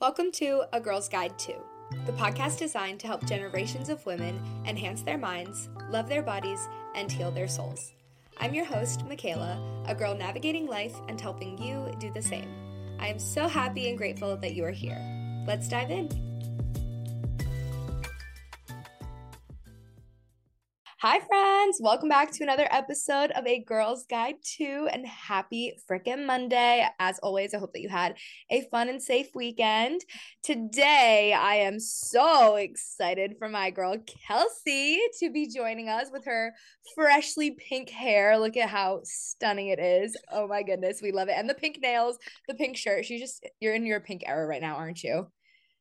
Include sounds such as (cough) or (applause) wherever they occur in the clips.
Welcome to A Girl's Guide to, the podcast designed to help generations of women enhance their minds, love their bodies, and heal their souls. I'm your host, Michaela, a girl navigating life and helping you do the same. I am so happy and grateful that you are here. Let's dive in. Hi, friends. Welcome back to another episode of A Girl's Guide to, and happy freaking Monday. As always, I hope that you had a fun and safe weekend. Today, I am so excited for my girl Kelsey to be joining us with her freshly pink hair. Look at how stunning it is. Oh my goodness, we love it. And the pink nails, the pink shirt. She just, you're in your pink era right now, aren't you?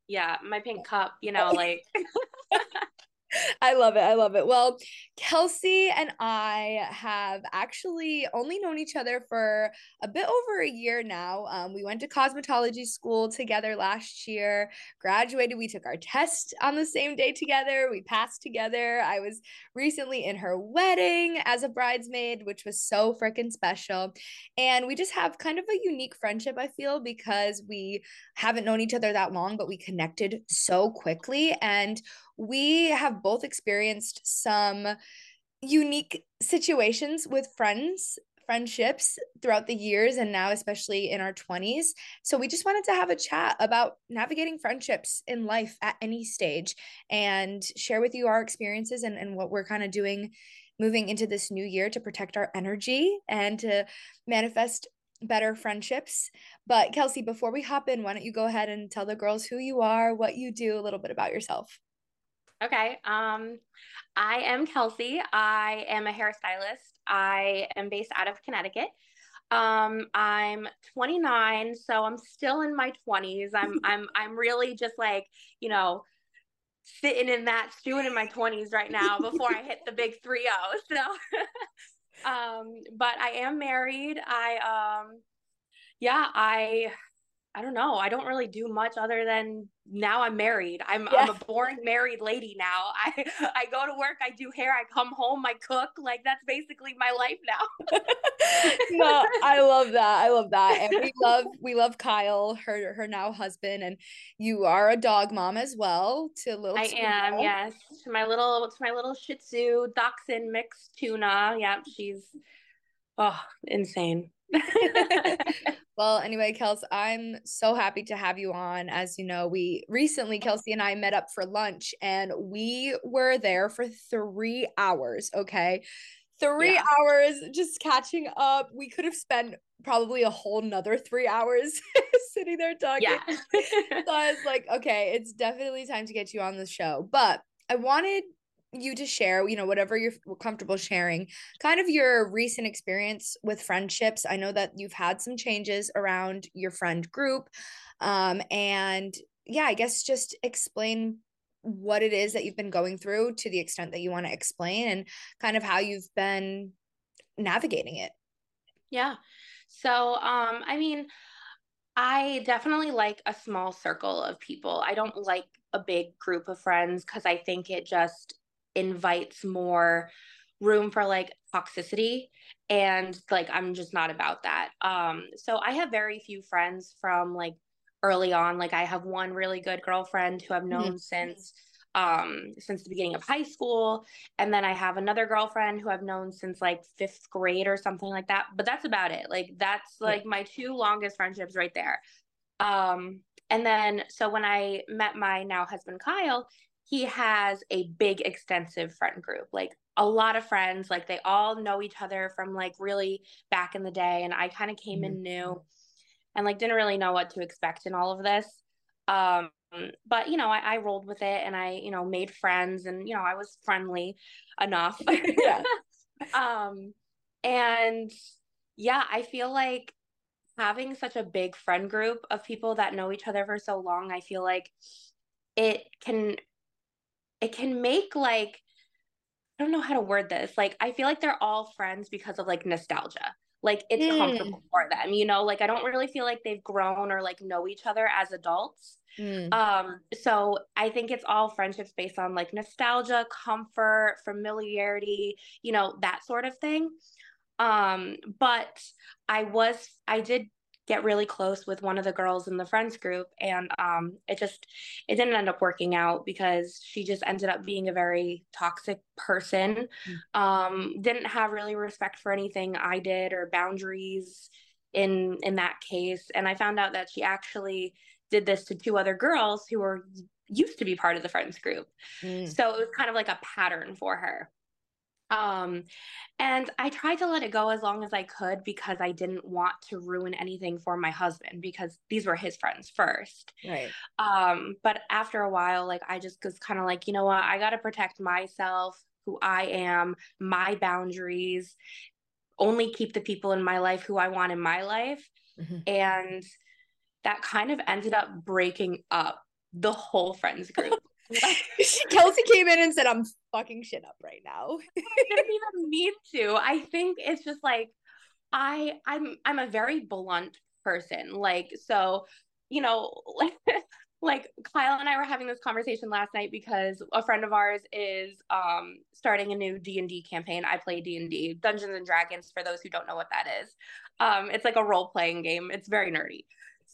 Yeah, my pink cup, you know, (laughs) like. (laughs) I love it. I love it. Well, Kelsey and I have actually only known each other for a bit over a year now. Um, we went to cosmetology school together last year, graduated. We took our test on the same day together. We passed together. I was recently in her wedding as a bridesmaid, which was so freaking special. And we just have kind of a unique friendship, I feel, because we haven't known each other that long, but we connected so quickly. And we have both experienced some unique situations with friends friendships throughout the years and now especially in our 20s so we just wanted to have a chat about navigating friendships in life at any stage and share with you our experiences and, and what we're kind of doing moving into this new year to protect our energy and to manifest better friendships. But Kelsey, before we hop in, why don't you go ahead and tell the girls who you are, what you do, a little bit about yourself? Okay. Um, I am Kelsey. I am a hairstylist. I am based out of Connecticut. Um, I'm 29, so I'm still in my 20s. I'm (laughs) I'm I'm really just like, you know, sitting in that stewing in my 20s right now before I hit the big 3 (laughs) So (laughs) um, but I am married. I um yeah, I I don't know. I don't really do much other than now I'm married. I'm yeah. I'm a born married lady now. I (laughs) I go to work, I do hair, I come home, I cook. Like that's basically my life now. (laughs) no, I love that. I love that. And we love we love Kyle, her her now husband, and you are a dog mom as well to little I tuna. am, yes. To my little to my little Shih Tzu dachshund mixed tuna. Yep, she's oh insane. (laughs) well, anyway, Kels, I'm so happy to have you on. As you know, we recently, Kelsey and I met up for lunch and we were there for three hours. Okay. Three yeah. hours just catching up. We could have spent probably a whole nother three hours (laughs) sitting there talking. Yeah. (laughs) so I was like, okay, it's definitely time to get you on the show. But I wanted you to share, you know, whatever you're comfortable sharing, kind of your recent experience with friendships. I know that you've had some changes around your friend group. Um, and yeah, I guess just explain what it is that you've been going through to the extent that you want to explain and kind of how you've been navigating it. Yeah. So, um, I mean, I definitely like a small circle of people. I don't like a big group of friends because I think it just invites more room for like toxicity and like I'm just not about that. Um so I have very few friends from like early on. Like I have one really good girlfriend who I've known mm-hmm. since um since the beginning of high school. And then I have another girlfriend who I've known since like 5th grade or something like that. But that's about it. Like that's like my two longest friendships right there. Um and then so when I met my now husband Kyle he has a big extensive friend group like a lot of friends like they all know each other from like really back in the day and i kind of came mm-hmm. in new and like didn't really know what to expect in all of this um but you know I, I rolled with it and i you know made friends and you know i was friendly enough yeah (laughs) um and yeah i feel like having such a big friend group of people that know each other for so long i feel like it can it can make like I don't know how to word this. Like I feel like they're all friends because of like nostalgia. Like it's mm. comfortable for them, you know? Like I don't really feel like they've grown or like know each other as adults. Mm. Um so I think it's all friendships based on like nostalgia, comfort, familiarity, you know, that sort of thing. Um but I was I did get really close with one of the girls in the friends group and um it just it didn't end up working out because she just ended up being a very toxic person mm-hmm. um didn't have really respect for anything I did or boundaries in in that case and I found out that she actually did this to two other girls who were used to be part of the friends group mm. so it was kind of like a pattern for her um, and I tried to let it go as long as I could because I didn't want to ruin anything for my husband because these were his friends first. Right. Um, but after a while, like I just was kind of like, you know what, I got to protect myself, who I am, my boundaries, only keep the people in my life who I want in my life. Mm-hmm. And that kind of ended up breaking up the whole friends group. (laughs) Kelsey came in and said, I'm fucking shit up right now. (laughs) I didn't even mean to. I think it's just like I I'm I'm a very blunt person. Like so, you know, like (laughs) like Kyle and I were having this conversation last night because a friend of ours is um starting a new D&D campaign. I play D&D, Dungeons and Dragons for those who don't know what that is. Um it's like a role playing game. It's very nerdy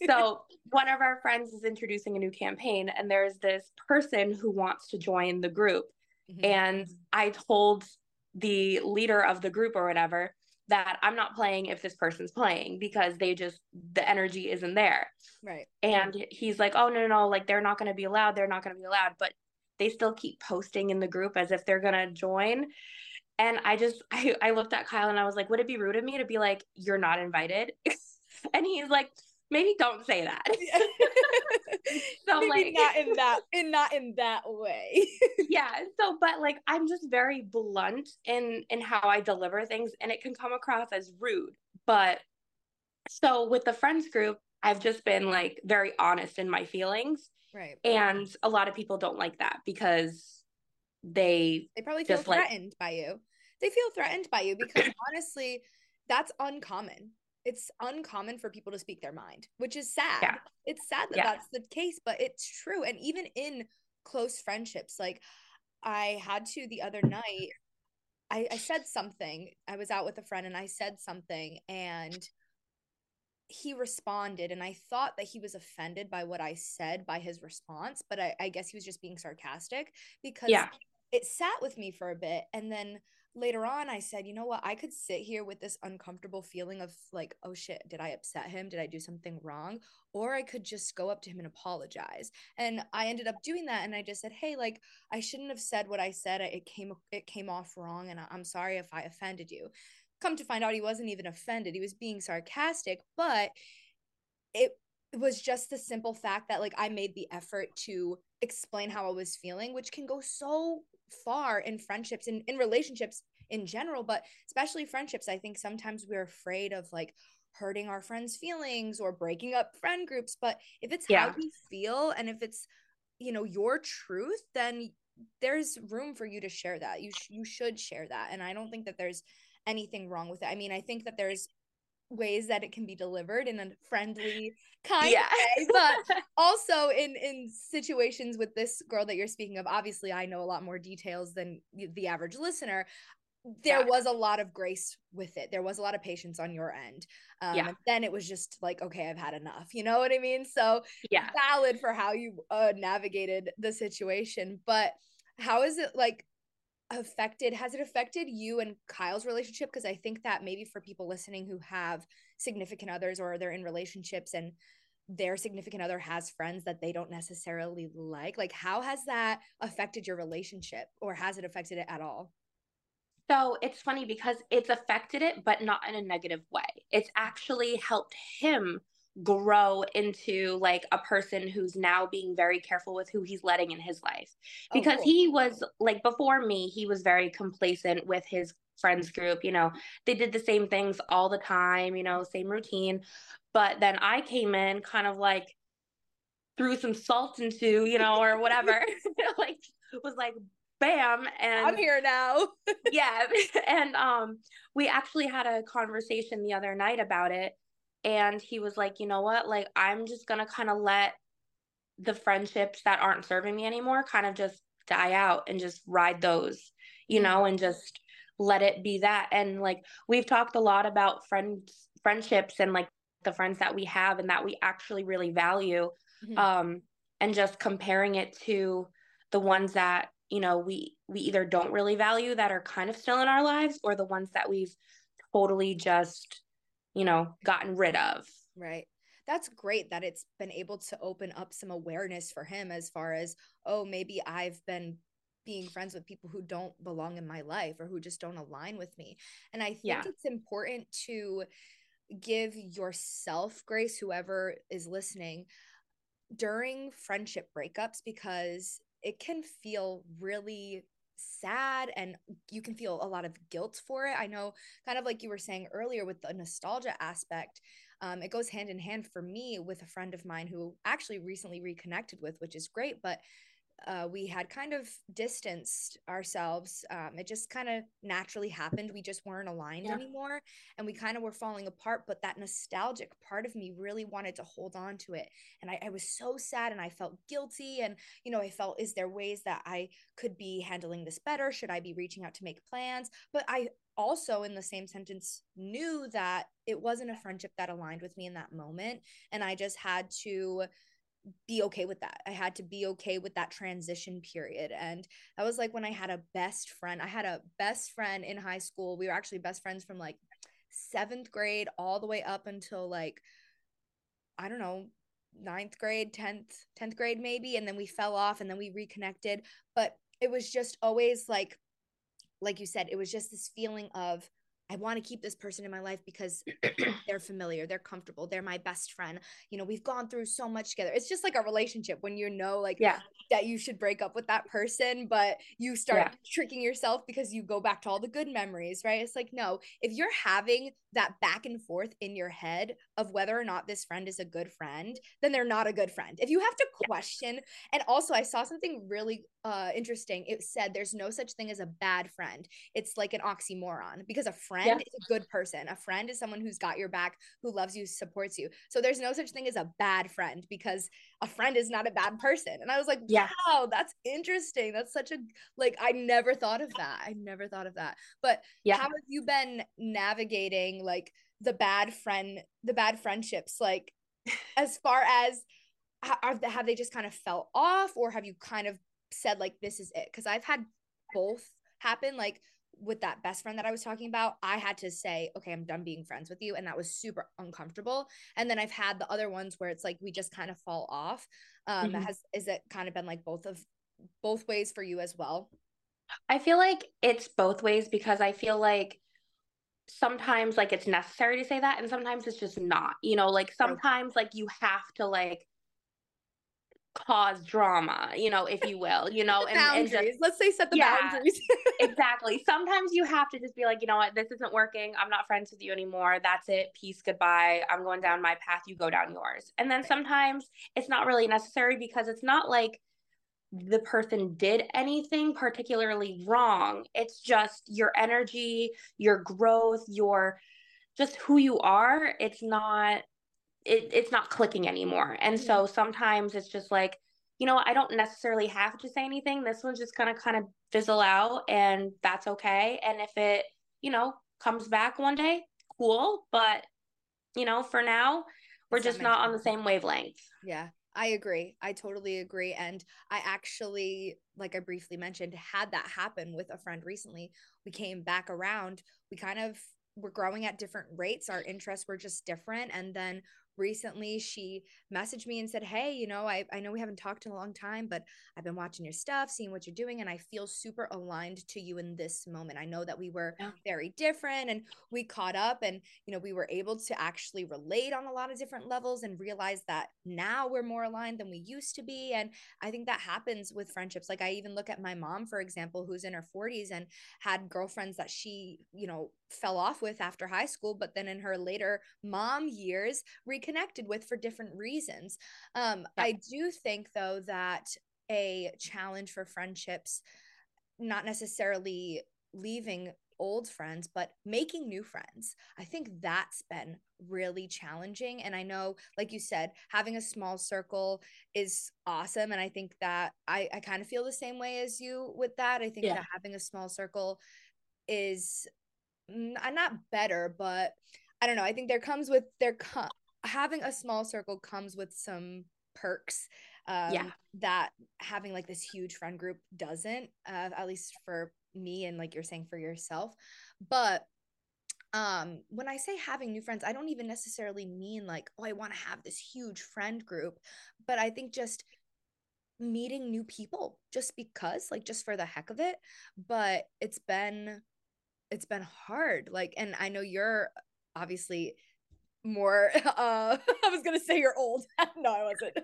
(laughs) so one of our friends is introducing a new campaign and there's this person who wants to join the group. Mm-hmm. and i told the leader of the group or whatever that i'm not playing if this person's playing because they just the energy isn't there. Right. And he's like oh no no no like they're not going to be allowed they're not going to be allowed. But they still keep posting in the group as if they're going to join. And i just (laughs) I, I looked at kyle and i was like would it be rude of me to be like you're not invited? (laughs) And he's like maybe don't say that. (laughs) so maybe like not in that in not in that way. (laughs) yeah. So but like I'm just very blunt in in how I deliver things and it can come across as rude. But so with the friends group, I've just been like very honest in my feelings. Right. And a lot of people don't like that because they they probably feel threatened like, by you. They feel threatened by you because (clears throat) honestly, that's uncommon it's uncommon for people to speak their mind, which is sad. Yeah. It's sad that yeah. that's the case, but it's true. And even in close friendships, like I had to the other night, I, I said something. I was out with a friend and I said something and he responded and I thought that he was offended by what I said by his response, but I, I guess he was just being sarcastic because yeah. It sat with me for a bit and then later on I said, you know what, I could sit here with this uncomfortable feeling of like, oh shit, did I upset him? Did I do something wrong? Or I could just go up to him and apologize. And I ended up doing that and I just said, hey, like I shouldn't have said what I said. It came it came off wrong and I'm sorry if I offended you. Come to find out he wasn't even offended. He was being sarcastic, but it was just the simple fact that like I made the effort to explain how I was feeling, which can go so far in friendships and in relationships in general, but especially friendships. I think sometimes we're afraid of like hurting our friends' feelings or breaking up friend groups. But if it's yeah. how you feel and if it's, you know, your truth, then there's room for you to share that. You sh- you should share that. And I don't think that there's anything wrong with it. I mean, I think that there's ways that it can be delivered in a friendly (laughs) kind yeah. way but (laughs) also in in situations with this girl that you're speaking of obviously i know a lot more details than the average listener there yeah. was a lot of grace with it there was a lot of patience on your end um yeah. then it was just like okay i've had enough you know what i mean so yeah valid for how you uh, navigated the situation but how is it like affected has it affected you and Kyle's relationship? Because I think that maybe for people listening who have significant others or they're in relationships and their significant other has friends that they don't necessarily like like how has that affected your relationship or has it affected it at all? So it's funny because it's affected it but not in a negative way. It's actually helped him grow into like a person who's now being very careful with who he's letting in his life. Oh, because oh, cool. he was like before me he was very complacent with his friends group you know. They did the same things all the time you know same routine. But then i came in kind of like threw some salt into you know or whatever (laughs) (laughs) like was like bam and i'm here now. (laughs) Yeah and um we actually had a conversation the other night about it and he was like you know what? Like i'm just gonna kind of let the friendships that aren't serving me anymore kind of just die out and just ride those you know and just let it be that. And like we've talked a lot about friends friendships and like the friends that we have and that we actually really value mm-hmm. um and just comparing it to the ones that you know we we either don't really value that are kind of still in our lives or the ones that we've totally just you know gotten rid of. Right. That's great that it's been able to open up some awareness for him as far as oh maybe i've been being friends with people who don't belong in my life or who just don't align with me. And i think yeah. it's important to give yourself grace whoever is listening during friendship breakups because it can feel really sad and you can feel a lot of guilt for it. I know, kind of like you were saying earlier with the nostalgia aspect, um, it goes hand in hand for me with a friend of mine who actually recently reconnected with, which is great. But uh, we had kind of distanced ourselves. Um, it just kind of naturally happened. We just weren't aligned yeah. anymore and we kind of were falling apart. But that nostalgic part of me really wanted to hold on to it. And I, I was so sad and I felt guilty. And, you know, I felt, is there ways that I could be handling this better? Should I be reaching out to make plans? But I also, in the same sentence, knew that it wasn't a friendship that aligned with me in that moment. And I just had to be okay with that. I had to be okay with that transition period. And that was like when I had a best friend. I had a best friend in high school. We were actually best friends from like seventh grade all the way up until like, I don't know, ninth grade, 10th, 10th grade maybe. And then we fell off and then we reconnected. But it was just always like, like you said, it was just this feeling of I want to keep this person in my life because (clears throat) they're familiar, they're comfortable, they're my best friend. You know, we've gone through so much together. It's just like a relationship when you know, like, yeah. that you should break up with that person, but you start yeah. tricking yourself because you go back to all the good memories, right? It's like, no, if you're having that back and forth in your head of whether or not this friend is a good friend, then they're not a good friend. If you have to question, yeah. and also I saw something really uh, interesting. It said there's no such thing as a bad friend. It's like an oxymoron because a friend yeah. is a good person. A friend is someone who's got your back, who loves you, supports you. So there's no such thing as a bad friend because a friend is not a bad person. And I was like, yeah. wow, that's interesting. That's such a like I never thought of that. I never thought of that. But yeah. how have you been navigating like the bad friend, the bad friendships? Like as far as have, have they just kind of fell off or have you kind of said like this is it because I've had both happen like with that best friend that I was talking about, I had to say, okay, I'm done being friends with you. And that was super uncomfortable. And then I've had the other ones where it's like we just kind of fall off. Um, mm-hmm. has is it kind of been like both of both ways for you as well? I feel like it's both ways because I feel like sometimes like it's necessary to say that and sometimes it's just not. You know, like sometimes like you have to like cause drama, you know, if you will, you know, and, boundaries. And just, Let's say set the yeah, boundaries. (laughs) exactly. Sometimes you have to just be like, you know what, this isn't working. I'm not friends with you anymore. That's it. Peace. Goodbye. I'm going down my path. You go down yours. And then sometimes it's not really necessary because it's not like the person did anything particularly wrong. It's just your energy, your growth, your just who you are. It's not it, it's not clicking anymore. And so mm-hmm. sometimes it's just like, you know, I don't necessarily have to say anything. This one's just gonna kind of fizzle out and that's okay. And if it, you know, comes back one day, cool. But, you know, for now, we're just not on the same wavelength. Yeah. I agree. I totally agree. And I actually, like I briefly mentioned, had that happen with a friend recently. We came back around. We kind of were growing at different rates. Our interests were just different. And then recently she messaged me and said hey you know I, I know we haven't talked in a long time but i've been watching your stuff seeing what you're doing and i feel super aligned to you in this moment. I know that we were yeah. very different and we caught up and you know we were able to actually relate on a lot of different levels and realize that now we're more aligned than we used to be. And i think that happens with friendships. Like i even look at my mom for example who's in her 40s and had girlfriends that she you know fell off with after high school but then in her later mom years reconnected with for different reasons um yeah. i do think though that a challenge for friendships not necessarily leaving old friends but making new friends i think that's been really challenging and i know like you said having a small circle is awesome and i think that i i kind of feel the same way as you with that i think yeah. that having a small circle is not better, but I don't know. I think there comes with there come having a small circle comes with some perks um, Yeah. that having like this huge friend group doesn't uh, at least for me and like you're saying for yourself but um when i say having new friends i don't even necessarily mean like oh i want to have this huge friend group but i think just meeting new people just because like just for the heck of it but it's been it's been hard like and i know you're obviously more (laughs) uh (laughs) i was gonna say you're old. (laughs) No i wasn't.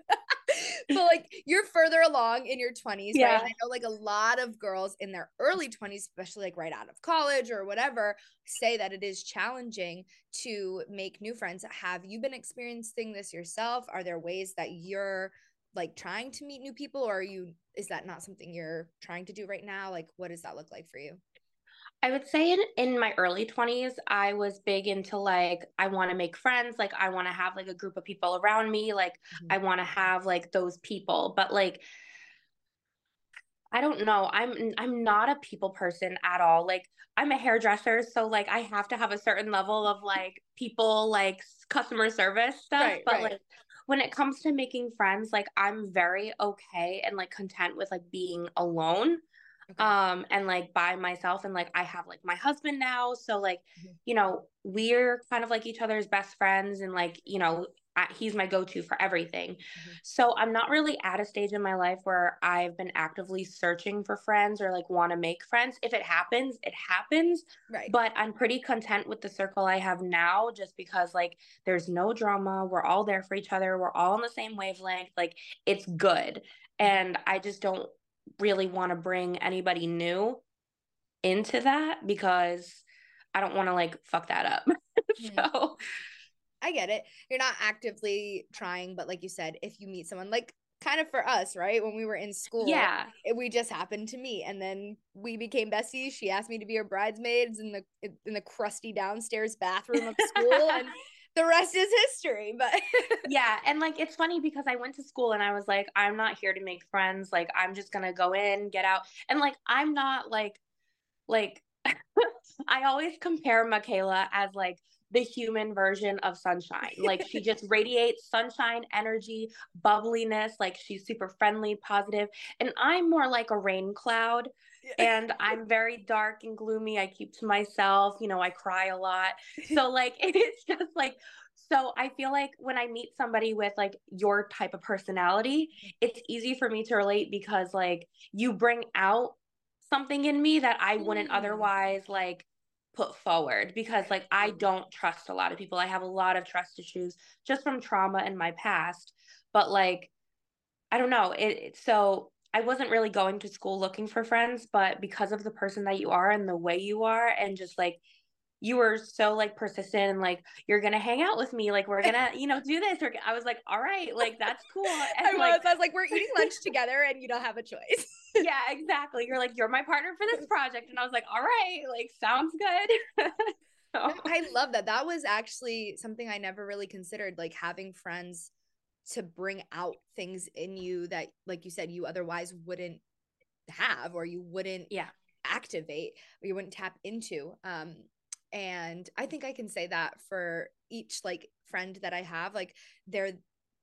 But like you're further along in your 20s Yeah. right and i know like a lot of girls in their early 20s especially like right out of college or whatever say that it is challenging to make new friends. Have you been experiencing this yourself? Are there ways that you're like trying to meet new people or are you is that not something you're trying to do right now? Like what does that look like for you I would say in, in my early 20s, I was big into like, I want to make friends. Like, I want to have like a group of people around me. Like, Mhm. I want to have like those people. But like, I don't know. I'm I'm not a people person at all. Like, I'm a hairdresser, so like I have to have a certain level of like people like customer service stuff. Right, but right. like when it comes to making friends, like I'm very okay and like content with like being alone Okay. um and like by myself and like I have like my husband now so like Mhm. you know we're kind of like each other's best friends and like you know I, he's my go-to for everything Mhm. so I'm not really at a stage in my life where I've been actively searching for friends or like want to make friends if it happens it happens right but I'm pretty content with the circle I have now just because like there's no drama we're all there for each other we're all on the same wavelength like it's good and I just don't really want to bring anybody new into that because I don't want to like fuck that up. (laughs) Mhm. so I get it. You're not actively trying, but like you said, if you meet someone like kind of for us, right? When we were in school, yeah, we just happened to meet and then we became besties. She asked me to be her bridesmaids in the in the crusty downstairs bathroom of school and (laughs) the rest is history. But (laughs) yeah, and like it's funny because I went to school and I was like, I'm not here to make friends. Like I'm just gonna go in, get out, and like I'm not like like (laughs) I always compare Michaela as like the human version of sunshine. Like she (laughs) just radiates sunshine, energy, bubbliness. Like she's super friendly, positive, and I'm more like a rain cloud. (laughs) and I'm very dark and gloomy. I keep to myself. You know, I cry a lot. (laughs) So like (laughs) it's just like so I feel like when I meet somebody with like your type of personality, it's easy for me to relate because like you bring out something in me that I wouldn't Mm. otherwise like put forward because like I don't trust a lot of people. I have a lot of trust issues just from trauma in my past. But like I don't know. It, it so I wasn't really going to school looking for friends, but because of the person that you are and the way you are and just like you were so like persistent and like you're gonna hang out with me, like we're (laughs) gonna, you know, do this. Or I was like, all right, like that's cool. (laughs) And I was, like I was like, we're eating lunch together and you don't have a choice. (laughs) yeah, exactly. You're like, you're my partner for this project. And I was like, all right, like sounds good. So, I love that. That was actually something I never really considered, like having friends to bring out things in you that, like you said, you otherwise wouldn't have or you wouldn't yeah. activate or you wouldn't tap into. Um, and I think I can say that for each like friend that I have, like they're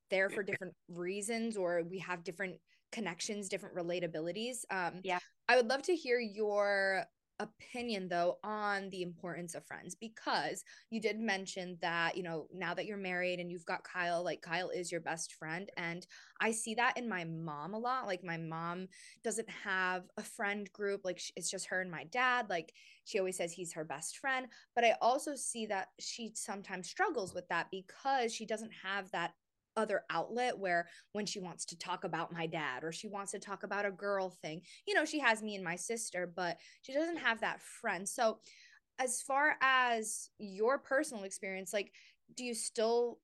there for (clears throat) different reasons or we have different connections, different relatabilities. Um, Yeah. I would love to hear your opinion though on the importance of friends because you did mention that you know now that you're married and you've got Kyle like Kyle is your best friend and I see that in my mom a lot like my mom doesn't have a friend group like it's just her and my dad like she always says he's her best friend but I also see that she sometimes struggles with that because she doesn't have that other outlet where when she wants to talk about my dad or she wants to talk about a girl thing you know she has me and my sister but she doesn't have that friend. So as far as your personal experience like do you still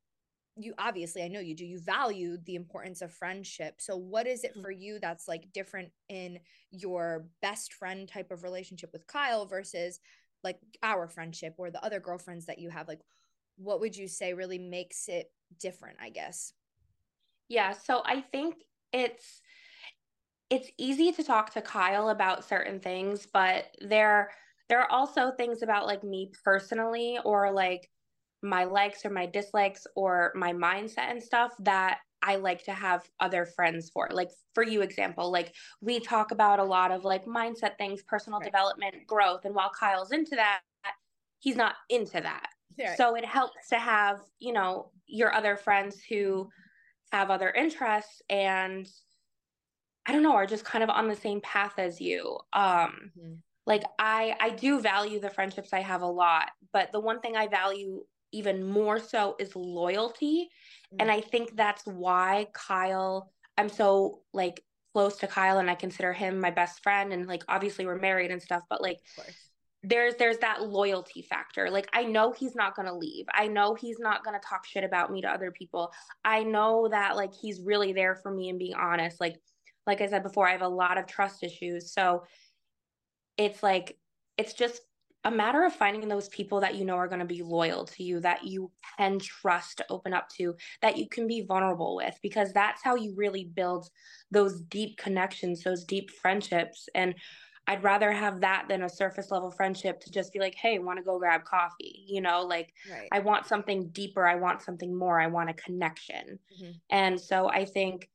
you obviously i know you do you value the importance of friendship. So what is it Mhm. for you that's like different in your best friend type of relationship with kyle versus like our friendship or the other girlfriends that you have? Like what would you say really makes it different i guess Yeah, so I think it's it's easy to talk to Kyle about certain things, but there there are also things about like me personally or like my likes or my dislikes or my mindset and stuff that I like to have other friends for. Like for you example, like we talk about a lot of like mindset things, personal right. development, growth and while Kyle's into that, he's not into that. Right. So it helps to have, you know, your other friends who have other interests and I don't know, are just kind of on the same path as you. Um mm-hmm. like I I do value the friendships I have a lot, but the one thing I value even more so is loyalty. Mm-hmm. And I think that's why Kyle I'm so like close to Kyle and I consider him my best friend and like obviously we're married and stuff, but like there's there's that loyalty factor. Like I know he's not going to leave. I know he's not going to talk shit about me to other people. I know that like he's really there for me and being honest. Like like I said before, I have a lot of trust issues. So it's like it's just a matter of finding those people that you know are going to be loyal to you, that you can trust to open up to, that you can be vulnerable with, because that's how you really build those deep connections, those deep friendships. And I'd rather have that than a surface level friendship to just be like, hey, want to go grab coffee? You know, like right. I want something deeper. I want something more. I want a connection. Mm-hmm. And so I think,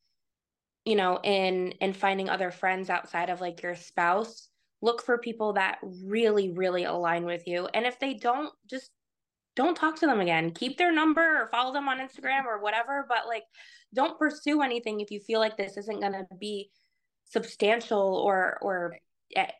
you know, in in finding other friends outside of like your spouse, look for people that really, really align with you. And if they don't, just don't talk to them again. Keep their number or follow them on Instagram or whatever, but like don't pursue anything if you feel like this isn't going to be substantial or or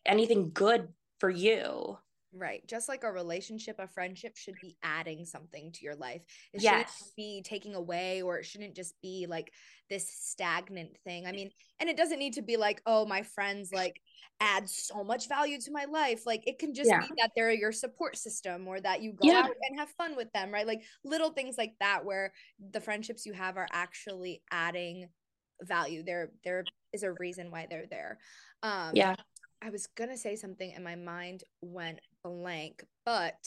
anything good for you. Right. Just like a relationship, a friendship should be adding something to your life. It yes. shouldn't be taking away or it shouldn't just be like this stagnant thing. I mean, and it doesn't need to be like, oh, my friends like add so much value to my life. Like it can just yeah. be that they're your support system or that you go yeah. out and have fun with them, right? Like little things like that where the friendships you have are actually adding value. There there is a reason why they're there. Um yeah I was gonna say something and my mind went blank, but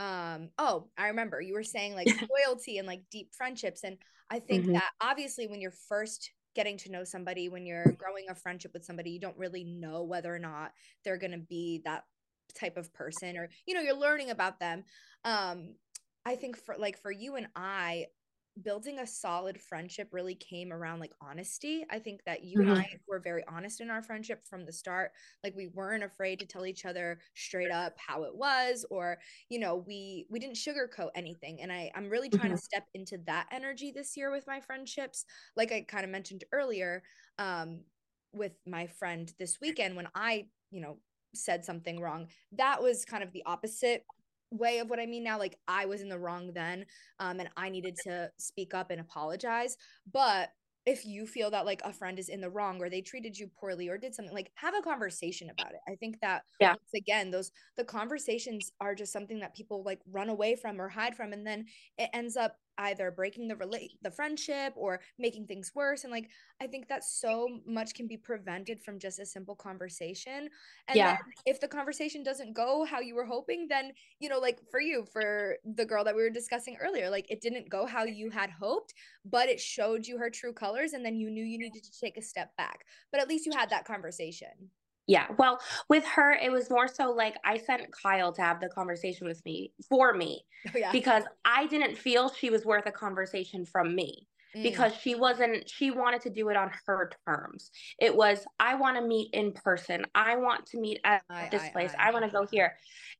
um oh i remember you were saying like (laughs) loyalty and like deep friendships and i think mm-hmm. that obviously when you're first getting to know somebody when you're growing a friendship with somebody you don't really know whether or not they're to be that type of person or you know you're learning about them um i think for like for you and i building a solid friendship really came around like honesty. I think that you mm-hmm. and I were very honest in our friendship from the start. Like we weren't afraid to tell each other straight up how it was or you know, we we didn't sugarcoat anything. And I I'm really trying mm-hmm. to step into that energy this year with my friendships. Like I kind of mentioned earlier, um with my friend this weekend when I, you know, said something wrong. That was kind of the opposite way of what I mean now. Like I was in the wrong then, um, and I needed to speak up and apologize. But if you feel that like a friend is in the wrong or they treated you poorly or did something like have a conversation about it i think that yeah once again those the conversations are just something that people like run away from or hide from and then it ends up either breaking the relate the friendship or making things worse and like i think that so much can be prevented from just a simple conversation. And yeah. if the conversation doesn't go how you were hoping then you know like for you for the girl that we were discussing earlier like it didn't go how you had hoped but it showed you her true colors and then you knew you needed to take a step back. But at least you had that conversation yeah. Well, with her, it was more so like I sent Kyle to have the conversation with me for me oh, yeah. because I didn't feel she was worth a conversation from me mm. because she wasn't, she wanted to do it on her terms. It was, I want to meet in person. I want to meet at I, this I, place. I, I want to go here.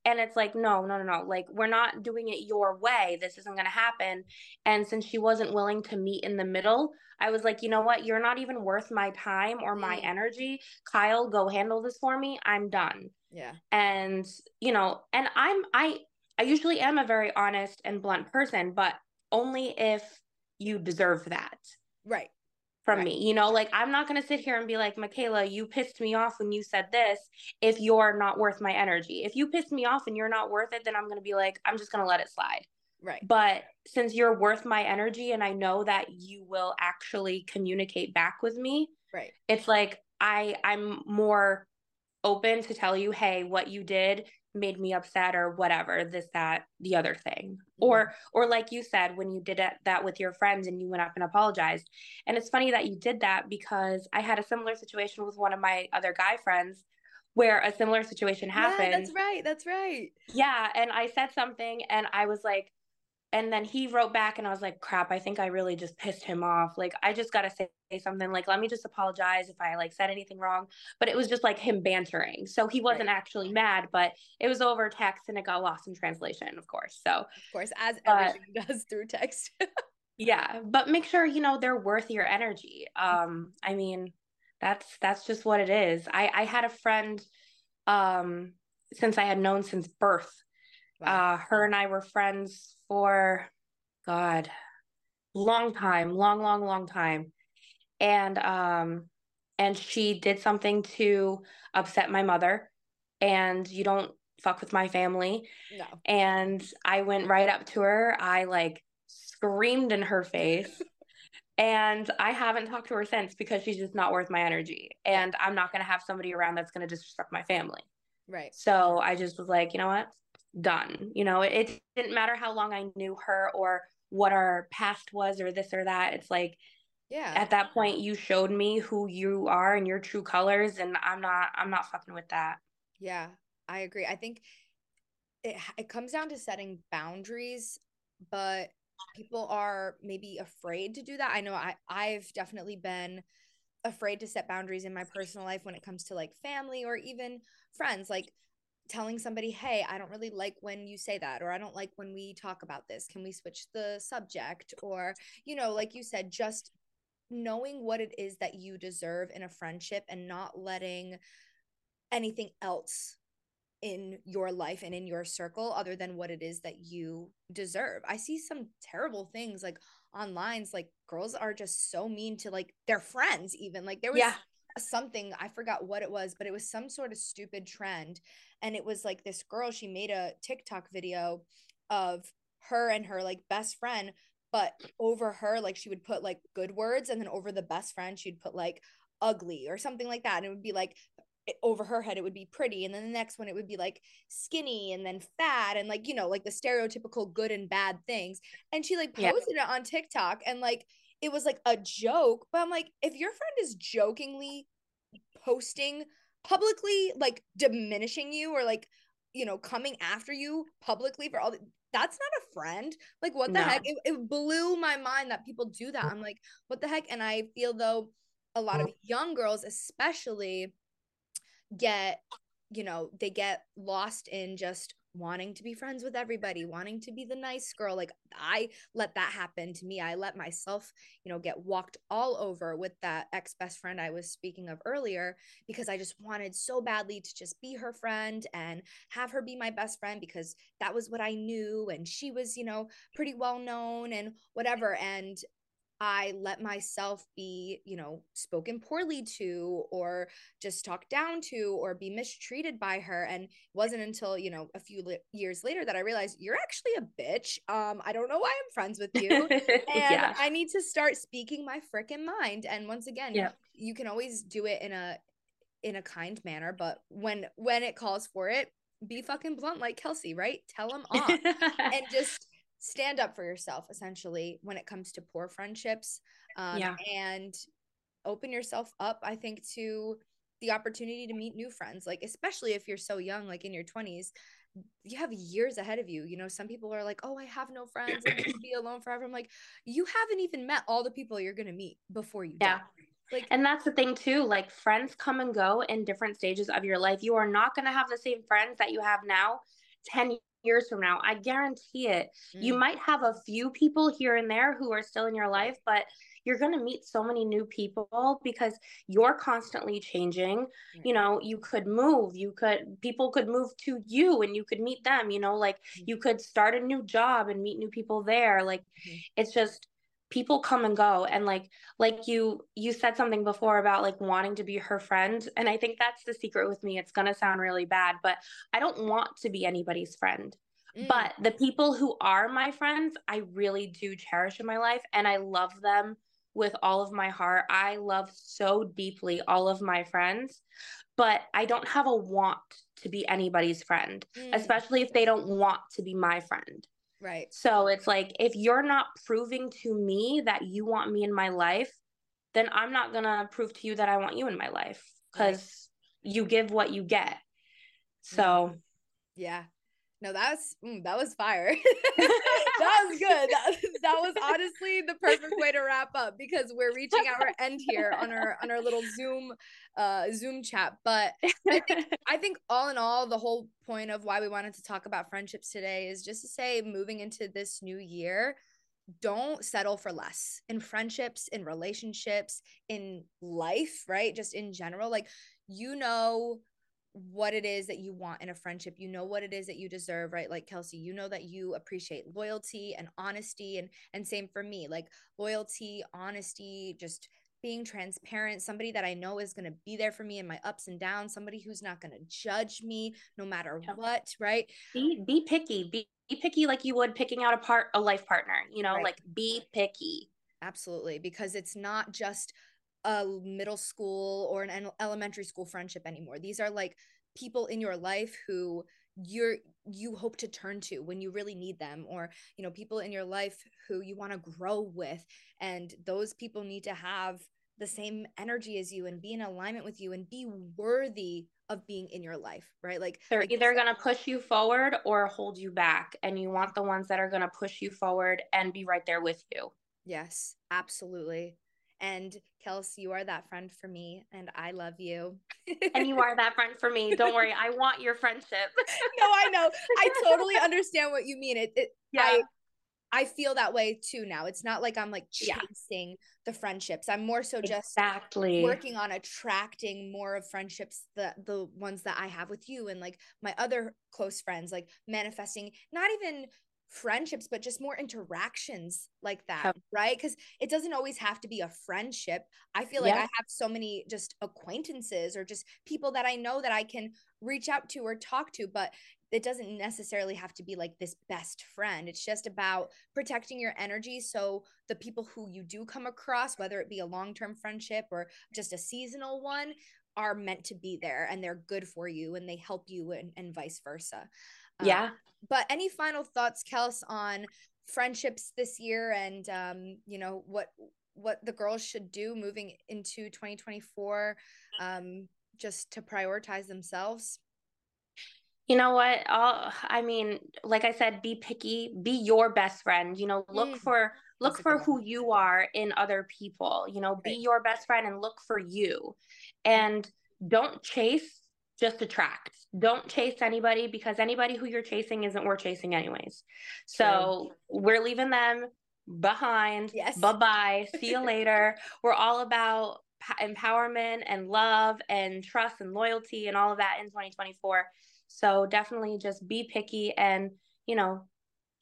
And it's like, no, no, no, no. Like, we're not doing it your way. This isn't going to happen. And since she wasn't willing to meet in the middle, I was like, you know what? You're not even worth my time or my mm. energy. Kyle, go handle this for me. I'm done. Yeah. And, you know, and I'm, I, I usually am a very honest and blunt person, but only if you deserve that. Right from right. me. You know, like I'm not going to sit here and be like, Michaela, you pissed me off when you said this if you're not worth my energy. If you pissed me off and you're not worth it, then I'm going to be like, I'm just going to let it slide. Right. But since you're worth my energy and I know that you will actually communicate back with me, right. It's like I I'm more open to tell you, "Hey, what you did made me upset or whatever this that the other thing mm-hmm. or or like you said when you did it, that with your friends and you went up and apologized and it's funny that you did that because i had a similar situation with one of my other guy friends where a similar situation happened yeah, that's right that's right yeah and i said something and i was like and then he wrote back and I was like, crap, I think I really just pissed him off. Like I just got to say something like, let me just apologize if I like said anything wrong. But it was just like him bantering. So he wasn't right. actually mad, but it was over text and it got lost in translation, of course. So of course, as everything (laughs) does through text. yeah. But make sure, you know, they're worth your energy. Um, I mean, that's that's just what it is. I, I had a friend um since I had known since birth. Wow. Uh her and I were friends for God, long time, long, long, long time. And um and she did something to upset my mother. And you don't fuck with my family. No. And I went right up to her. I like screamed in her face. (laughs) and I haven't talked to her since because she's just not worth my energy. And I'm not going to have somebody around that's going to disrespect my family. Right. So I just was like, you know what? done. You know, it, it didn't matter how long I knew her or what our past was or this or that. It's like, yeah, at that point, you showed me who you are and your true colors, and I'm not, I'm not fucking with that. Yeah, I agree. I think it it comes down to setting boundaries, but people are maybe afraid to do that. I know I I've definitely been afraid to set boundaries in my personal life when it comes to like family or even friends. Like telling somebody, hey, I don't really like when you say that, or I don't like when we talk about this. Can we switch the subject? Or, you know, like you said, just knowing what it is that you deserve in a friendship and not letting anything else in your life and in your circle other than what it is that you deserve. I see some terrible things like online like girls are just so mean to like their friends even like there was yeah. something I forgot what it was but it was some sort of stupid trend and it was like this girl she made a TikTok video of her and her like best friend but over her like she would put like good words and then over the best friend she'd put like ugly or something like that and it would be like over her head it would be pretty and then the next one it would be like skinny and then fat and like you know like the stereotypical good and bad things and she like posted yeah. it on TikTok and like it was like a joke but I'm like if your friend is jokingly posting publicly like diminishing you or like you know coming after you publicly for all the, that's not a friend. Like what the no. heck? It, it blew my mind that people do that. I'm like what the heck? And i feel though a lot of young girls especially get you know they get lost in just wanting to be friends with everybody, wanting to be the nice girl. Like I let that happen to me. I let myself, you know, get walked all over with that ex best friend I was speaking of earlier because I just wanted so badly to just be her friend and have her be my best friend because that was what I knew and she was, you know, pretty well known and whatever. And I let myself be, you know, spoken poorly to or just talked down to or be mistreated by her. And it wasn't until, you know, a few li- years later that I realized you're actually a bitch. Um, I don't know why I'm friends with you. (laughs) And yeah. I need to start speaking my freaking mind. And once again, yeah. you can always do it in a in a kind manner, but when when it calls for it, be fucking blunt like Kelsey, right? Tell them off (laughs) and just stand up for yourself essentially when it comes to poor friendships um, yeah. and open yourself up i think to the opportunity to meet new friends like especially if you're so young like in your 20s you have years ahead of you you know some people are like oh i have no friends i'm gonna be alone forever i'm like you haven't even met all the people you're gonna meet before you yeah die. Like, and that's the thing too like friends come and go in different stages of your life you are not going to have the same friends that you have now 10 years from now. I guarantee it. Mm. You might have a few people here and there who are still in your life, but you're going to meet so many new people because you're constantly changing. Mm. You know, you could move, you could, people could move to you and you could meet them, you know, like mm. you could start a new job and meet new people there. Like mm. it's just, people come and go. And like like you you said something before about like wanting to be her friend. And i think that's the secret with me. It's going to sound really bad but i don't want to be anybody's friend. Mm. but the people who are my friends i really do cherish in my life. And i love them with all of my heart. I love so deeply all of my friends. But i don't have a want to be anybody's friend mm. especially if they don't want to be my friend Right. So it's like if you're not proving to me that you want me in my life, then I'm not going to prove to you that I want you in my life cuz right. you give what you get. Mm-hmm. So yeah. No, that was mm, that was fire. (laughs) (laughs) that was good. That, that was honestly the perfect way to wrap up because we're reaching our end here on our on our little Zoom uh Zoom chat. But I think (laughs) I think all in all, the whole point of why we wanted to talk about friendships today is just to say moving into this new year, don't settle for less in friendships, in relationships, in life, right? Just in general. Like you know what it is that you want in a friendship. You know what it is that you deserve, right? Like Kelsey, you know that you appreciate loyalty and honesty and and same for me. Like loyalty, honesty, just being transparent, somebody that I know is going to be there for me in my ups and downs, somebody who's not going to judge me no matter what, right? Be be picky. Be, be picky like you would picking out a part a life partner, you know, right. like be picky. Absolutely, because it's not just a middle school or an elementary school friendship anymore. These are like people in your life who you're you hope to turn to when you really need them or you know people in your life who you want to grow with. And those people need to have the same energy as you and be in alignment with you and be worthy of being in your life right? Like they're like, either going to push you forward or hold you back and you want the ones that are going to push you forward and be right there with you. Yes absolutely and Kelsey, you are that friend for me, and I love you. and you are that friend for me. (laughs) Don't worry, I want your friendship. no, I know. I totally understand what you mean. It, it yeah. I, I feel that way too now. It's not like I'm like chasing yeah. the friendships. I'm more so just exactly working on attracting more of friendships, the the ones that I have with you and like my other close friends, like manifesting not even friendships but just more interactions like that right? Because it doesn't always have to be a friendship. I feel like yeah. i have so many just acquaintances or just people that i know that i can reach out to or talk to but it doesn't necessarily have to be like this best friend. It's just about protecting your energy so the people who you do come across whether it be a long-term friendship or just a seasonal one are meant to be there and they're good for you and they help you and, and vice versa yeah um, but any final thoughts, Kels, on friendships this year and um, you know what what the girls should do moving into 2024 um, just to prioritize themselves? You know what? I'll, I mean, like I said, be picky, be your best friend. You know, look mm. for look for who you are in other people. You know, right. be your best friend and look for you. And don't chase just attract. Don't chase anybody because anybody who you're chasing isn't worth chasing anyways. So True. we're leaving them behind. Yes. Bye bye. See you (laughs) later. We're all about empowerment and love and trust and loyalty and all of that in 2024. So definitely just be picky and, you know,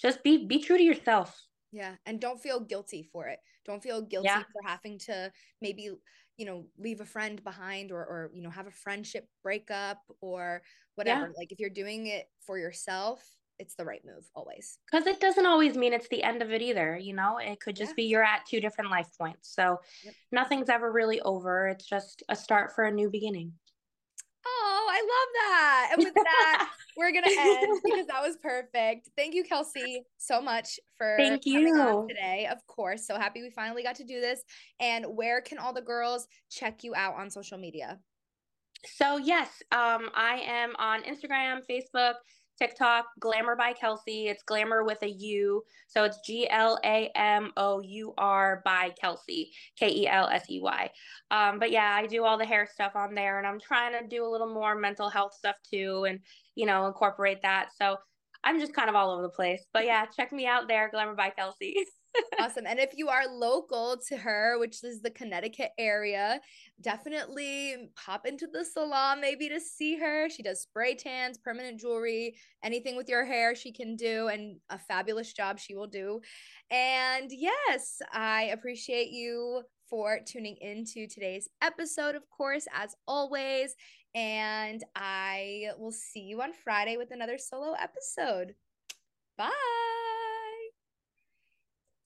just be be true to yourself. Yeah, and don't feel guilty for it. Don't feel guilty yeah. for having to maybe you know leave a friend behind or or you know have a friendship breakup or whatever yeah. like if you're doing it for yourself it's the right move always because it doesn't always mean it's the end of it either you know it could just yeah. be you're at two different life points so yep. nothing's ever really over it's just a start for a new beginning Oh, I love that. And with that, (laughs) we're gonna end because that was perfect. Thank you, Kelsey, so much for thank you today. Of course, so happy we finally got to do this. And where can all the girls check you out on social media? So yes, um, I am on Instagram, Facebook, TikTok, Glamour by Kelsey. It's glamour with a U. So it's G L A M O U R by Kelsey, K E L S E Y. Um, but yeah, I do all the hair stuff on there and I'm trying to do a little more mental health stuff too and, you know, incorporate that. So I'm just kind of all over the place. But yeah, check me out there, Glamour by Kelsey. (laughs) awesome. And if you are local to her, which is the Connecticut area, definitely pop into the salon maybe to see her. She does spray tans, permanent jewelry, anything with your hair she can do, and a fabulous job she will do. And yes, I appreciate you for tuning into today's episode, of course, as always. And I will see you on Friday with another solo episode. Bye.